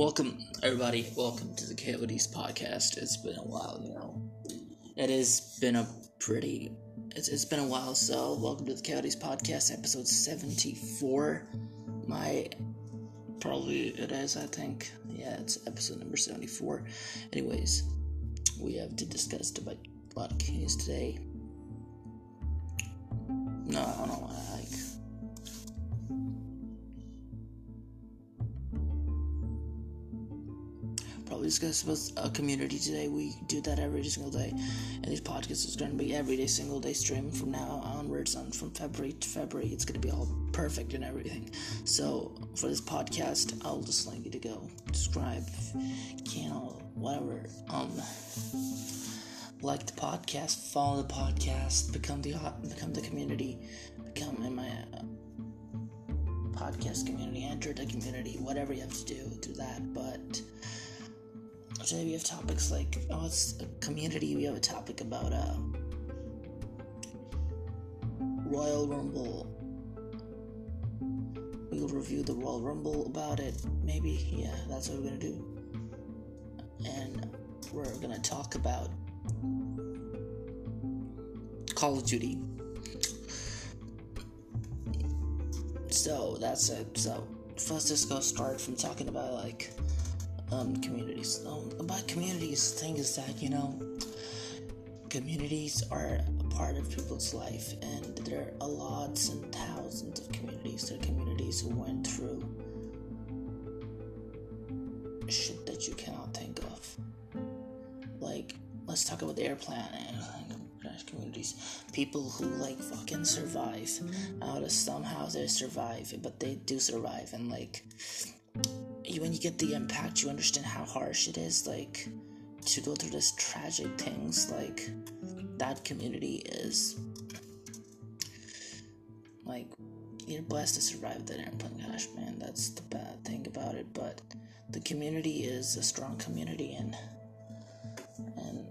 Welcome, everybody. Welcome to the Coyotes podcast. It's been a while, you know. It has been a pretty. It's, it's been a while, so welcome to the Coyotes podcast, episode 74. My. Probably it is, I think. Yeah, it's episode number 74. Anyways, we have to discuss about Coyotes today. No, discuss about a community today. We do that every single day, and this podcast is going to be every day, single day stream from now onwards. On from February to February, it's going to be all perfect and everything. So for this podcast, I'll just like you to go subscribe, channel, whatever. Um, like the podcast, follow the podcast, become the become the community, become in my. Uh, podcast community, enter the community, whatever you have to do, do that. But today we have topics like oh it's a community we have a topic about uh royal rumble. We'll review the royal rumble about it maybe yeah that's what we're gonna do. And we're gonna talk about call of duty. So that's it. So first let's go start from talking about like um, communities. Um, about communities, thing is that you know, communities are a part of people's life, and there are lots and thousands of communities. There are communities who went through shit that you cannot think of. Like, let's talk about the airplane crash communities. People who like fucking survive. Out of somehow they survive, but they do survive, and like when you get the impact, you understand how harsh it is, like, to go through this tragic things. Like, that community is, like, you're blessed to survive that airplane crash, man. That's the bad thing about it. But the community is a strong community, and and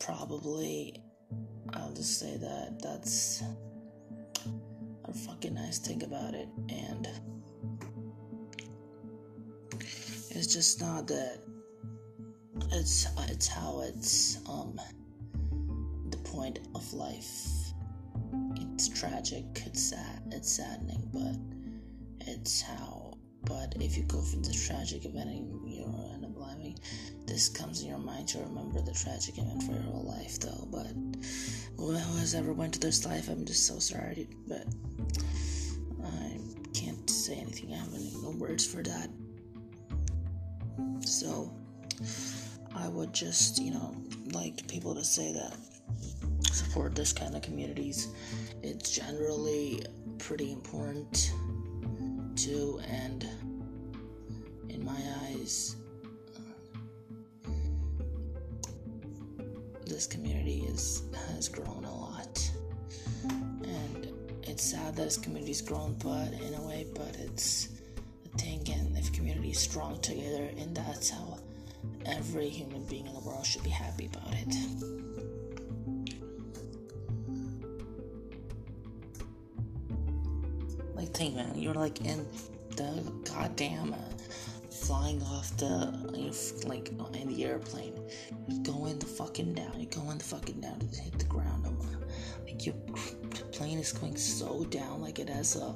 probably I'll just say that that's a fucking nice thing about it, and. It's just not that. It's it's how it's um the point of life. It's tragic. It's sad. It's saddening, but it's how. But if you go through the tragic event and you end up living, this comes in your mind to remember the tragic event for your whole life, though. But who has ever went to this life? I'm just so sorry, but I can't say anything. I have no words for that. So I would just, you know, like people to say that support this kind of communities. It's generally pretty important too, and in my eyes, this community is has grown a lot, and it's sad that this community's grown, but in a way, but it's thing and if community is strong together and that's how every human being in the world should be happy about it. Like think man you're like in the goddamn uh, flying off the like in the airplane. You're going the fucking down you're going the fucking down to hit the ground. Like your plane is going so down like it has a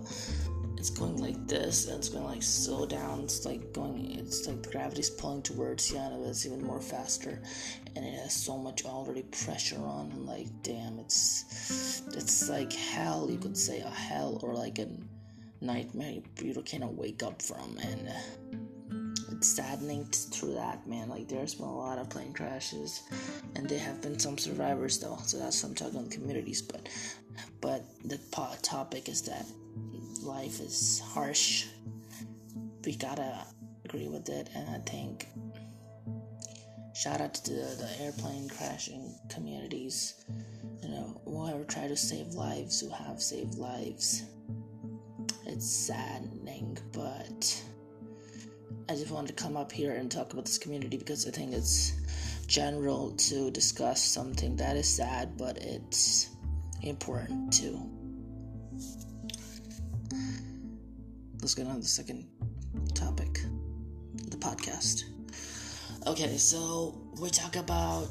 it's going like this and it's going like so down. It's like going it's like the gravity's pulling towards you and it's even more faster. And it has so much already pressure on and like damn it's it's like hell you could say a hell or like a nightmare you cannot wake up from. And it's saddening through that man. Like there's been a lot of plane crashes and there have been some survivors though. So that's i'm talking communities. But but the topic is that life is harsh. We gotta agree with it, and I think shout out to the, the airplane crashing communities. You know, whoever try to save lives, who have saved lives. It's saddening, but I just wanted to come up here and talk about this community because I think it's general to discuss something that is sad, but it's important too. Let's get on to the second topic the podcast. Okay, so we talk about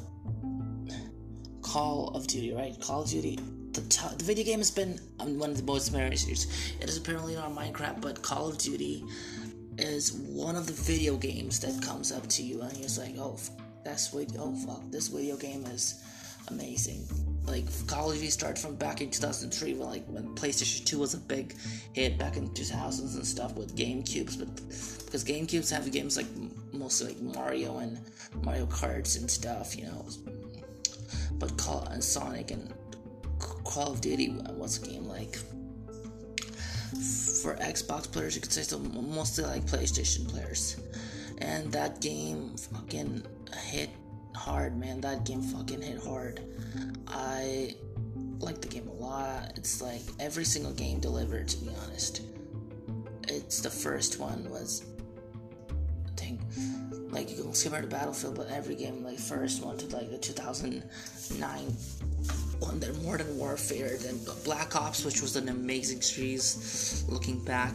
Call of Duty, right? Call of Duty. The, the video game has been one of the most married series. It is apparently not Minecraft, but Call of Duty is one of the video games that comes up to you and you're like, oh, that's what, oh fuck, this video game is amazing. Like Call of Duty started from back in 2003 when like when PlayStation 2 was a big hit back in 2000s and stuff with GameCubes, but because GameCubes have games like mostly like Mario and Mario Karts and stuff, you know. But Call and Sonic and Call of Duty was a game like for Xbox players, you could say so mostly like PlayStation players. And that game fucking hit hard, man. That game fucking hit hard. I like the game a lot. It's like every single game delivered, to be honest. It's the first one was, I think, like you can skip the Battlefield, but every game, like first one to like the 2009 one, that Modern Warfare, then Black Ops, which was an amazing series. Looking back,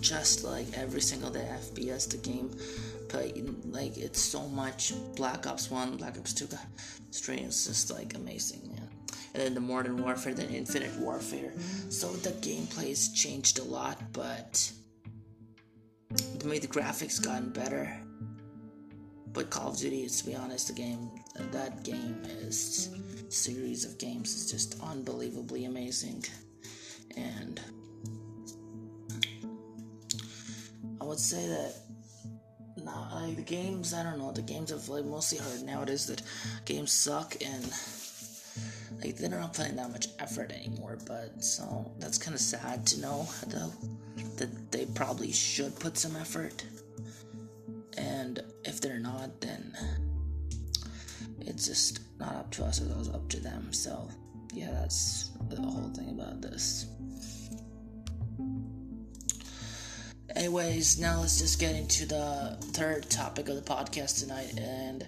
just like every single day FPS, the game but like it's so much Black Ops 1, Black Ops 2 straight it's just like amazing, man. And then the Modern Warfare, then Infinite Warfare. So the gameplay's changed a lot, but the way the graphics gotten better. But Call of Duty, to be honest, the game that game is series of games is just unbelievably amazing. And I would say that nah, like the games, I don't know, the games have like mostly heard nowadays that games suck and like they're not putting that much effort anymore. But so that's kind of sad to know though that they probably should put some effort. And if they're not, then it's just not up to us, It was up to them. So yeah, that's the whole thing about this. Anyways, now let's just get into the third topic of the podcast tonight, and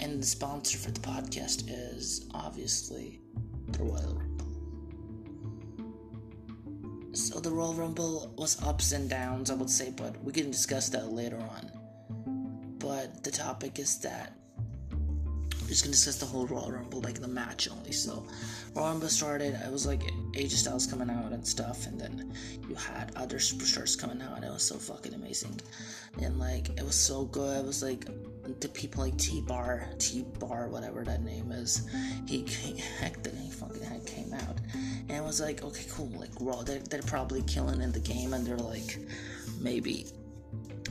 and the sponsor for the podcast is obviously the Royal Rumble. So the Royal Rumble was ups and downs, I would say, but we can discuss that later on. But the topic is that just gonna discuss the whole Royal Rumble, like the match only. So, Royal Rumble started. It was like AJ Styles coming out and stuff, and then you had other superstars coming out, and it was so fucking amazing. And like, it was so good. It was like the people like T Bar, T Bar, whatever that name is. He, he heck, he fucking heck came out, and it was like, okay, cool. Like, Raw, they're, they're probably killing in the game, and they're like, maybe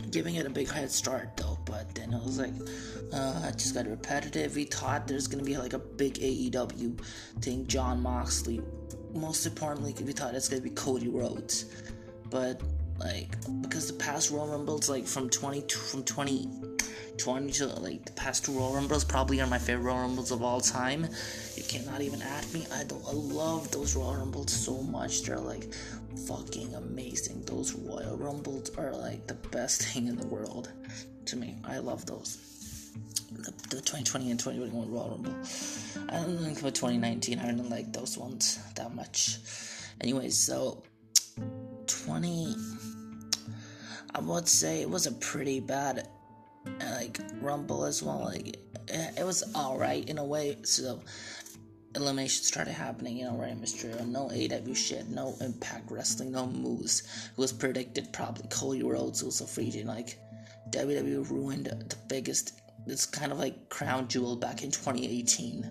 giving it a big head start though. But then it was like, uh, it just got repetitive. We thought there's gonna be like a big AEW thing, Jon Moxley. Most importantly, we thought it's gonna be Cody Rhodes, but like because the past Royal Rumbles, like from 20 from 2020 to like the past two Royal Rumbles, probably are my favorite Royal Rumbles of all time. You cannot even add me. I. I love those Royal Rumbles so much. They're like fucking amazing. Those Royal Rumbles are like the best thing in the world to me. I love those the, the 2020 and 2021 Royal Rumble. I don't think about 2019. I didn't like those ones that much. Anyways, so 20. I would say it was a pretty bad like Rumble as well. Like it was all right in a way. So elimination started happening, you know, right, Mysterio. No AW shit, no Impact Wrestling, no moves. It was predicted probably Cody Rhodes was a free agent. Like WWE ruined the biggest it's kind of like Crown Jewel back in 2018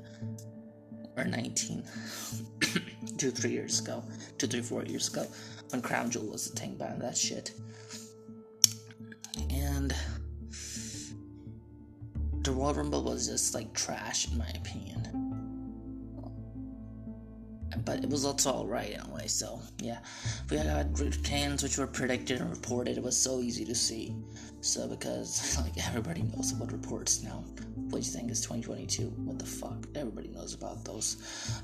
or 19, two, three years ago, two, three, four years ago, when Crown Jewel was the thing band, that shit. And the Royal Rumble was just like trash, in my opinion but it was also alright anyway. So yeah, we had routines which were predicted and reported. It was so easy to see. So because like everybody knows about reports now. What do you think is 2022? What the fuck? Everybody knows about those.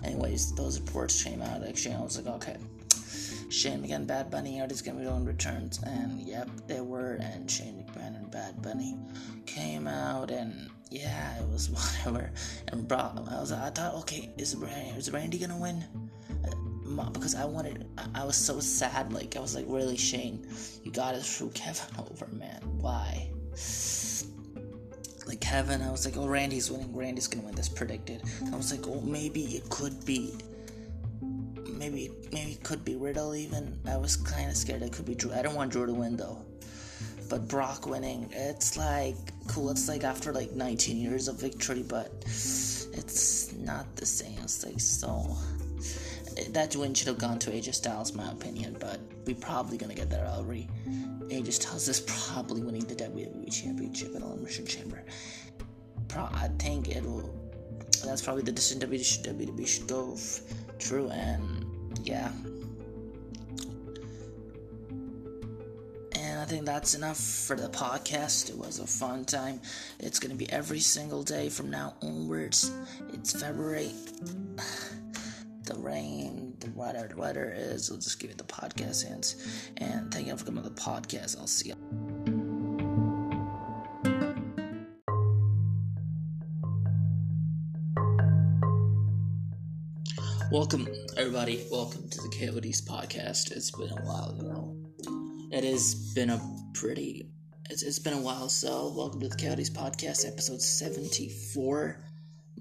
Anyways, those reports came out. Actually, I was like, okay. Shane McMahon, Bad Bunny are these gonna be doing returns, and yep, they were. And Shane McMahon and Bad Bunny came out, and yeah, it was whatever. And bro, I was, I thought, okay, is Randy, is Randy gonna win? Uh, because I wanted, I was so sad. Like I was like, really, Shane, you got to screw Kevin over, man. Why? Like Kevin, I was like, oh, Randy's winning. Randy's gonna win this predicted. I was like, oh, maybe it could be. Maybe, maybe it could be Riddle. Even I was kind of scared it could be Drew. I don't want Drew to win though. But Brock winning, it's like cool. It's like after like 19 years of victory, but it's not the same. It's like so that win should have gone to AJ Styles, my opinion, but we're probably gonna get that already. AJ Styles is probably winning the WWE Championship at Elimination Chamber. Pro- I think it will. That's probably the decision WWE should go f- through, and yeah. Think that's enough for the podcast. It was a fun time. It's gonna be every single day from now onwards. It's February the rain, the weather, the weather is. I'll just give you the podcast hands. And thank you for coming to the podcast. I'll see you. Welcome, everybody. Welcome to the Coyotes podcast. It's been a while, you know. It has been a pretty. It's, it's been a while, so welcome to the Coyotes podcast, episode 74.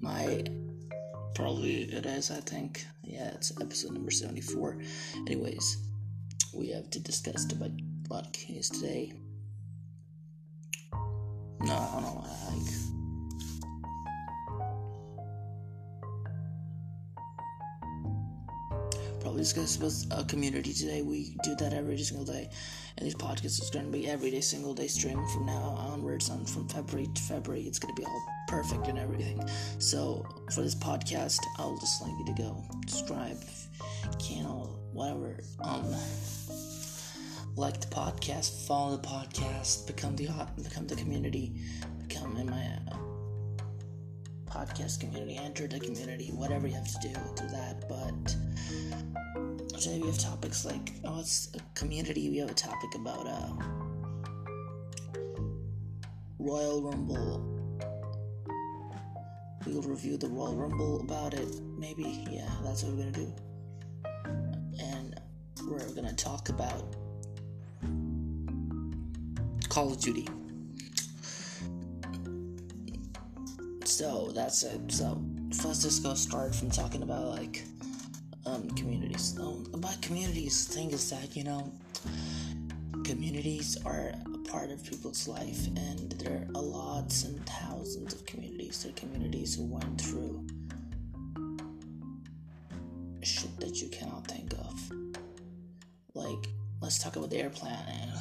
My Probably it is, I think. Yeah, it's episode number 74. Anyways, we have to discuss the blood case today. No, I don't know I like. Probably discuss about a community today. We do that every single day. And these podcasts is going to be every day, single day stream from now onwards. On from February to February, it's going to be all perfect and everything. So for this podcast, I'll just like you to go subscribe, channel, whatever. Um, like the podcast, follow the podcast, become the hot, become the community, become in my uh, podcast community, enter the community, whatever you have to do, do that. But today we have topics like oh, it's a community. We have a topic about uh, Royal Rumble we'll review the Royal Rumble about it. Maybe, yeah, that's what we're gonna do. And we're gonna talk about Call of Duty. So that's it. So let's just go start from talking about like um, communities. Um, about communities, thing is that you know communities are a part of people's life, and there are lots and thousands of communities. There are communities who went through shit that you cannot think of. Like, let's talk about the airplane and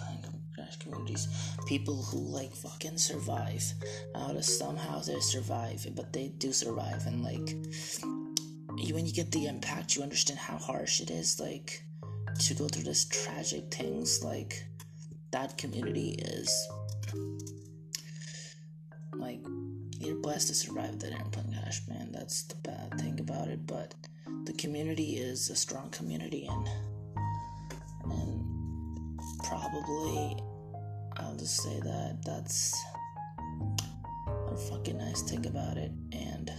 crash communities. People who like fucking survive. Out of somehow they survive, but they do survive, and like, when you get the impact, you understand how harsh it is. Like to go through this tragic things like that community is like you're blessed to survive that airplane crash, man. That's the bad thing about it. But the community is a strong community, and and probably I'll just say that that's a fucking nice thing about it, and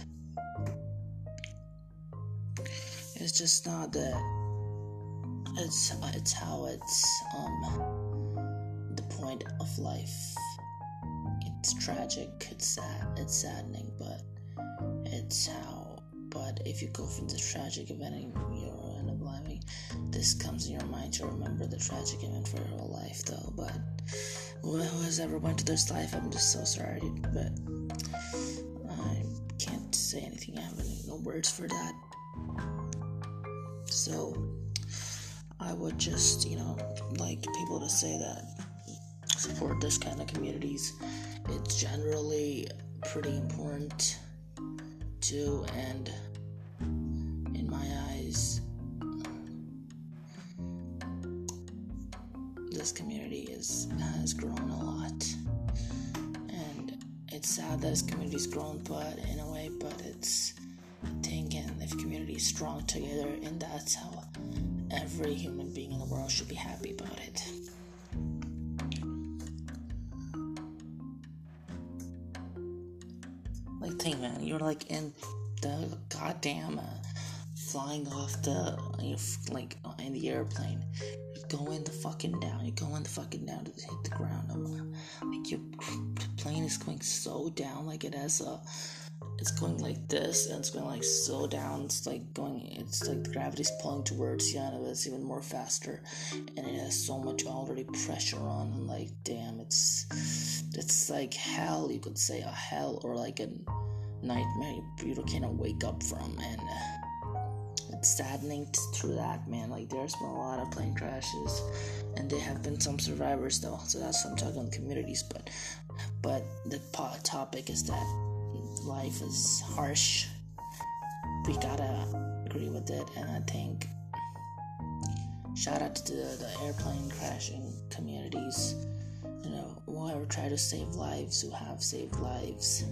it's just not that it's it's how it's um the point of life. It's tragic, it's sad, it's saddening, but it's how. But if you go through the tragic event and you end up laughing, this comes in your mind to remember the tragic event for your whole life, though. But who has ever went to this life? I'm just so sorry, but I can't say anything. I have no words for that. So I would just, you know, like people to say that support this kind of communities. It's generally pretty important too, and in my eyes, this community is has grown a lot, and it's sad that this community's grown, but in a way, but it's thinking if community is strong together, and that's how every human being in the world should be happy about it. Like, think, man, you're like in the goddamn uh, flying off the like in the airplane. You're going the fucking down. You're going the fucking down to hit the ground. Like your plane is going so down, like it has a it's going like this and it's going like so down. It's like going it's like the gravity's pulling towards you and it's even more faster and it has so much already pressure on and like damn it's it's like hell you could say a hell or like a nightmare you cannot wake up from and it's saddening through that man. Like there's been a lot of plane crashes and there have been some survivors though so that's what i'm talking on communities but but the topic is that life is harsh. We gotta agree with it, and I think shout out to the, the airplane crashing communities. You know, whoever try to save lives, who have saved lives.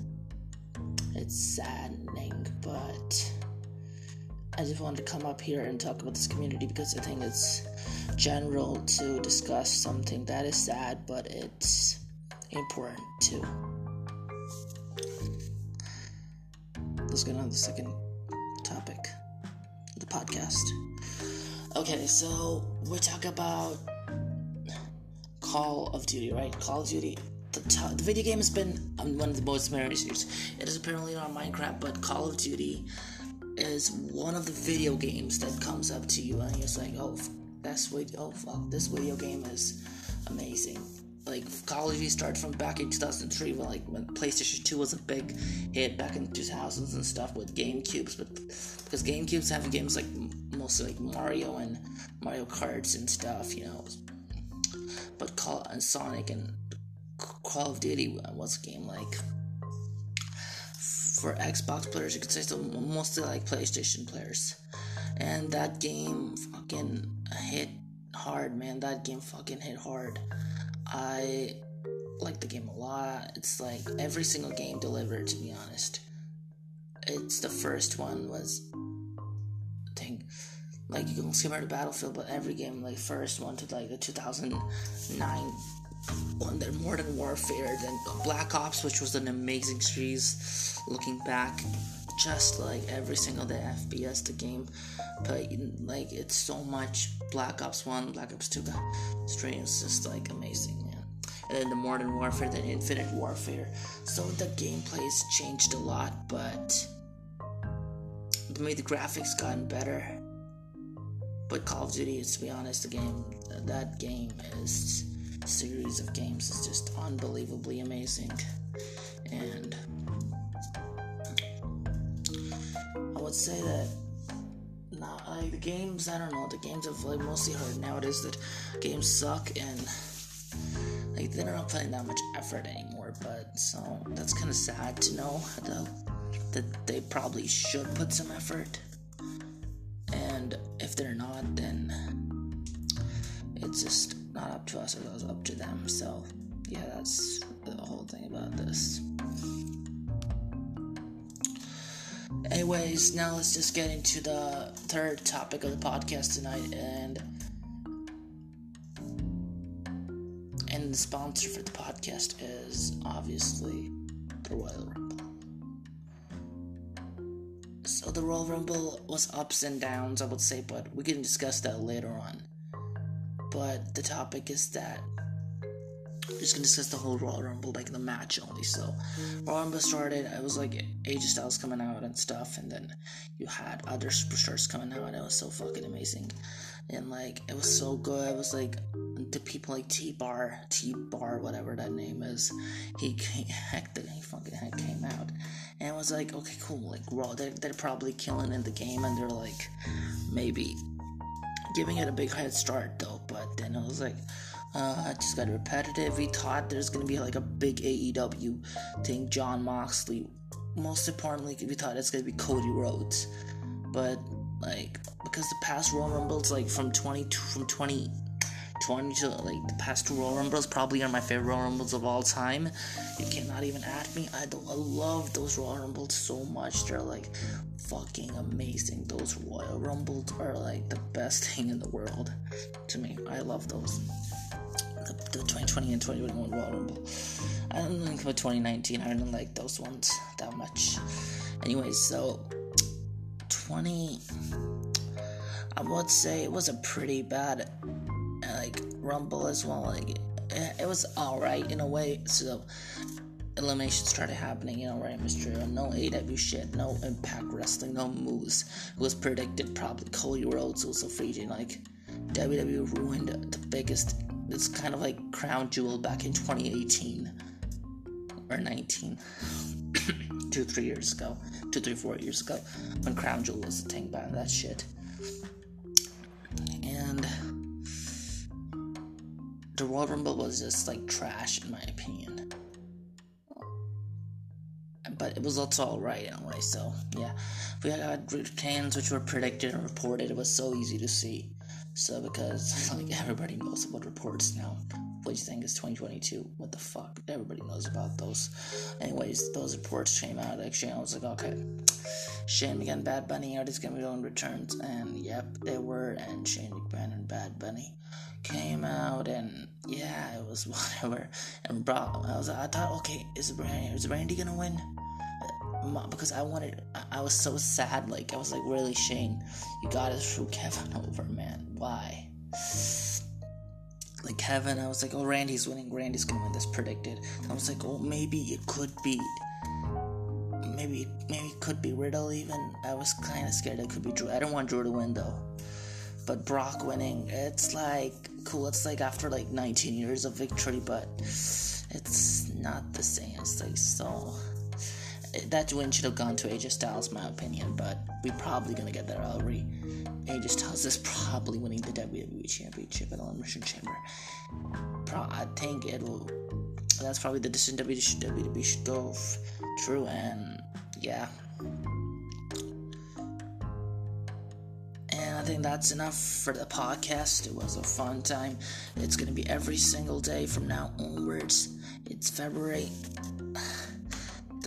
It's saddening, but I just wanted to come up here and talk about this community because I think it's general to discuss something that is sad, but it's important too. Let's get on the second topic of the podcast. Okay, so we're talking about Call of Duty, right? Call of Duty. The, t- the video game has been one of the most series. It is apparently not Minecraft, but Call of Duty is one of the video games that comes up to you and you're like, oh, that's what, oh fuck, this video game is amazing like Call of Duty started from back in 2003 when like when PlayStation 2 was a big hit back in 2000s and stuff with GameCubes, but because GameCubes have games like mostly like Mario and Mario Karts and stuff, you know. But Call and Sonic and Call of Duty was a game like for Xbox players, you could say so mostly like PlayStation players, and that game fucking hit hard, man. That game fucking hit hard. I like the game a lot. It's like every single game delivered, to be honest. It's the first one was, I think, like you can compare to Battlefield, but every game, like first one to like the 2009 one, that Modern Warfare, then Black Ops, which was an amazing series. Looking back, just like every single day FPS the game, but like it's so much Black Ops One, Black Ops Two, straight is just like amazing. And then the Modern Warfare, then Infinite Warfare. So the gameplay's changed a lot, but way the graphics gotten better. But Call of Duty, to be honest, the game that game is series of games is just unbelievably amazing, and I would say that not like the games. I don't know. The games have like mostly heard nowadays that games suck and like they're not putting that much effort anymore. But so that's kind of sad to know though that they probably should put some effort. And if they're not, then it's just not up to us. It's up to them. So yeah, that's the whole thing about this. Anyways, now let's just get into the third topic of the podcast tonight, and the sponsor for the podcast is obviously the Royal Rumble. So the Royal Rumble was ups and downs, I would say, but we can discuss that later on. But the topic is that we're just gonna discuss the whole Royal Rumble, like the match only. So, Royal Rumble started. It was like AJ Styles coming out and stuff, and then you had other superstars coming out, and it was so fucking amazing. And like, it was so good. It was like the people like T Bar, T Bar, whatever that name is. He came, heck, he fucking heck came out, and it was like, okay, cool. Like, Raw, they're, they're probably killing in the game, and they're like, maybe giving it a big head start though. But then it was like uh, just got repetitive. We thought there's gonna be like a big AEW thing, Jon Moxley. Most importantly, we thought it's gonna be Cody Rhodes, but like because the past Royal Rumbles, like from 20 from 20 20 to like the past two Royal Rumbles probably are my favorite Royal Rumbles of all time. You cannot even at me. I, do, I love those Royal Rumbles so much. They're like fucking amazing. Those Royal Rumbles are like the best thing in the world to me. I love those the, the 2020 and 2021 Royal Rumble. I don't think about 2019. I don't like those ones that much. Anyways, so 20 I would say it was a pretty bad like Rumble as well. Like eh, it was all right in a way. So elimination started happening, you know, Rey Mysterio, no AW shit, no Impact Wrestling, no moves. It was predicted probably Cody Rhodes was a free. Like WWE ruined the biggest. It's kind of like crown jewel back in 2018 or 19, two three years ago, two three four years ago, when crown jewel was the thing back that shit. And the Royal Rumble was just like trash in my opinion but it was also alright anyway. So yeah, we got routines which were predicted and reported. It was so easy to see. So because like everybody knows about reports now. What you think is 2022? What the fuck? Everybody knows about those. Anyways, those reports came out. Actually, I was like, okay, Shane McMahon, Bad Bunny gonna be doing returns, and yep, they were. And Shane McMahon and Bad Bunny came out, and yeah, it was whatever. And bro, I was, I thought, okay, is Randy, is Randy gonna win? Uh, because I wanted, I was so sad. Like, I was like, really, Shane, you gotta screw Kevin over, man. Why? Like, Kevin, I was like, oh, Randy's winning. Randy's gonna win this predicted. I was like, oh, maybe it could be. Maybe, maybe it could be Riddle even. I was kind of scared it could be Drew. I don't want Drew to win though. But Brock winning, it's like cool. It's like after like 19 years of victory, but it's not the same. It's like so that win should have gone to AJ Styles, my opinion, but we're probably gonna get there already. AJ Styles is probably winning the WWE Championship at Elimination Chamber. Pro- I think it'll. That's probably the decision WWE should go through, and yeah. And I think that's enough for the podcast. It was a fun time. It's gonna be every single day from now onwards. It's February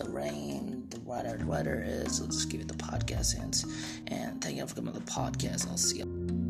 rain, the weather, the weather is. I'll just give you the podcast hints. And thank you for coming to the podcast. I'll see you.